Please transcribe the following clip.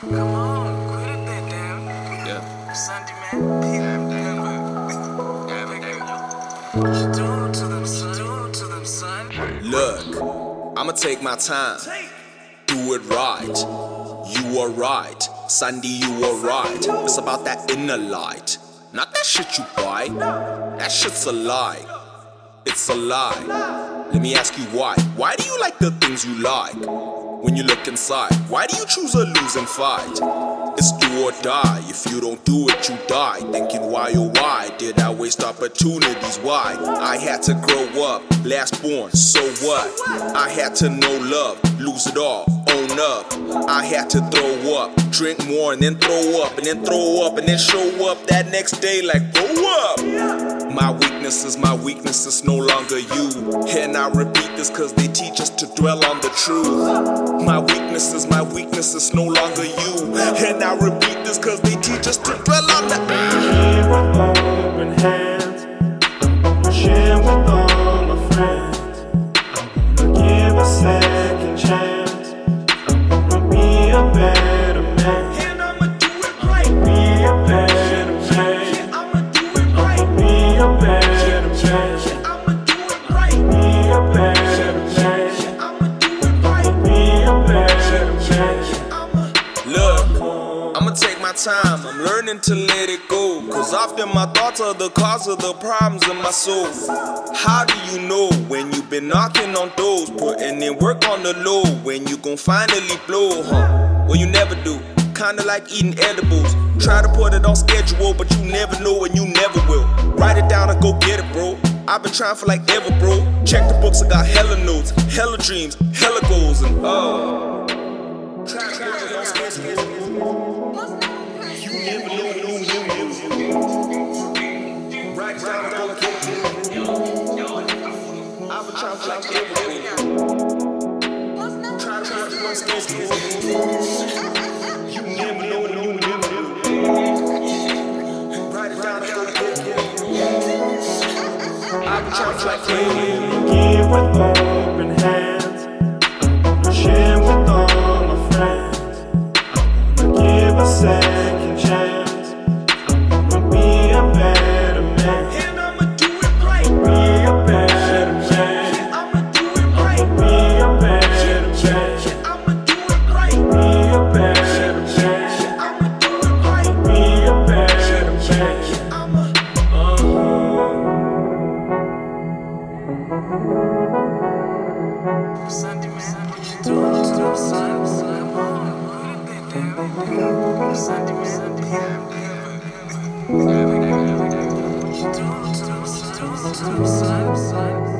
Come on, quit it then, damn. Yeah. Sunday, man. Do it to them, son. Do it to them, son. Look, I'ma take my time. Do it right. You are right. Sandy, you are right. It's about that inner light. Not that shit you buy. That shit's a lie. It's a lie. Let me ask you why. Why do you like the things you like? When you look inside, why do you choose a losing fight? It's do or die. If you don't do it, you die. Thinking why oh why did I opportunities? Why? I had to grow up, last born, so what? I had to know love, lose it all, own up. I had to throw up, drink more and then throw up, and then throw up, and then show up that next day like grow up. My weakness is my weakness, it's no longer you. And I repeat this cause they teach us to dwell on the truth. My weakness is my weakness, it's no longer you. And I repeat this cause they teach us to dwell my time, I'm learning to let it go. Cause often my thoughts are the cause of the problems in my soul. How do you know when you've been knocking on doors, putting in work on the low, when you gon' finally blow, huh? Well, you never do. Kinda like eating edibles. Try to put it on schedule, but you never know and you never will. Write it down and go get it, bro. I've been trying for like ever, bro. Check the books, I got hella notes, hella dreams, hella goals, and oh. Try to put it on schedule. You never know, no, no, no. Right down and go get. I've been trying for like ever, bro. Try to on schedule. You never know, no, no, no. Right down and go get. I've been trying for like ever. Damn. Sunday,